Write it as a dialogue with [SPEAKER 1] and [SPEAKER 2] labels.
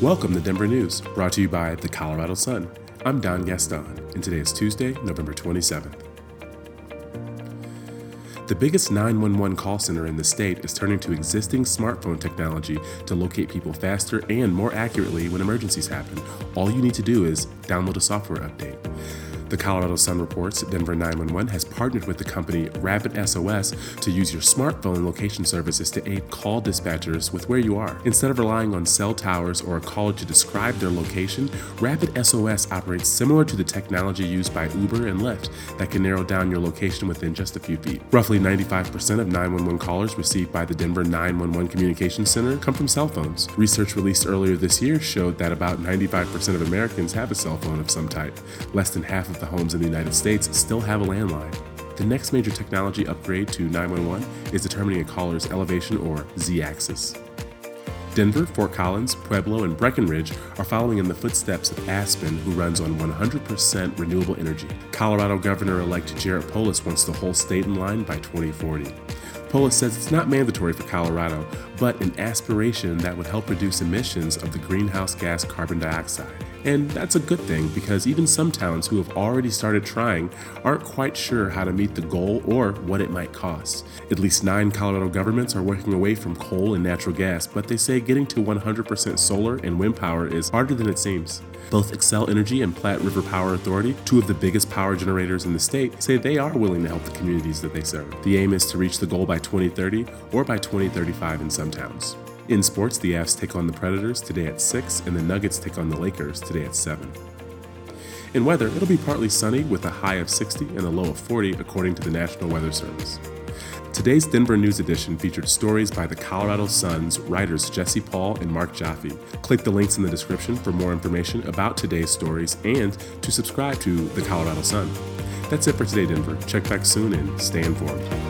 [SPEAKER 1] Welcome to Denver News, brought to you by the Colorado Sun. I'm Don Gaston, and today is Tuesday, November 27th. The biggest 911 call center in the state is turning to existing smartphone technology to locate people faster and more accurately when emergencies happen. All you need to do is download a software update. The Colorado Sun reports Denver 911 has partnered with the company Rapid SOS to use your smartphone location services to aid call dispatchers with where you are. Instead of relying on cell towers or a caller to describe their location, Rapid SOS operates similar to the technology used by Uber and Lyft that can narrow down your location within just a few feet. Roughly 95% of 911 callers received by the Denver 911 Communications Center come from cell phones. Research released earlier this year showed that about 95% of Americans have a cell phone of some type. Less than half of the homes in the United States still have a landline. The next major technology upgrade to 911 is determining a caller's elevation or Z axis. Denver, Fort Collins, Pueblo, and Breckenridge are following in the footsteps of Aspen, who runs on 100% renewable energy. Colorado Governor elect Jared Polis wants the whole state in line by 2040. Polis says it's not mandatory for Colorado, but an aspiration that would help reduce emissions of the greenhouse gas carbon dioxide. And that's a good thing because even some towns who have already started trying aren't quite sure how to meet the goal or what it might cost. At least nine Colorado governments are working away from coal and natural gas, but they say getting to 100% solar and wind power is harder than it seems. Both Xcel Energy and Platte River Power Authority, two of the biggest power generators in the state, say they are willing to help the communities that they serve. The aim is to reach the goal by 2030 or by 2035 in some towns. In sports, the Avs take on the Predators today at 6, and the Nuggets take on the Lakers today at 7. In weather, it'll be partly sunny with a high of 60 and a low of 40, according to the National Weather Service. Today's Denver News Edition featured stories by the Colorado Sun's writers Jesse Paul and Mark Jaffe. Click the links in the description for more information about today's stories and to subscribe to the Colorado Sun. That's it for today, Denver. Check back soon and stay informed.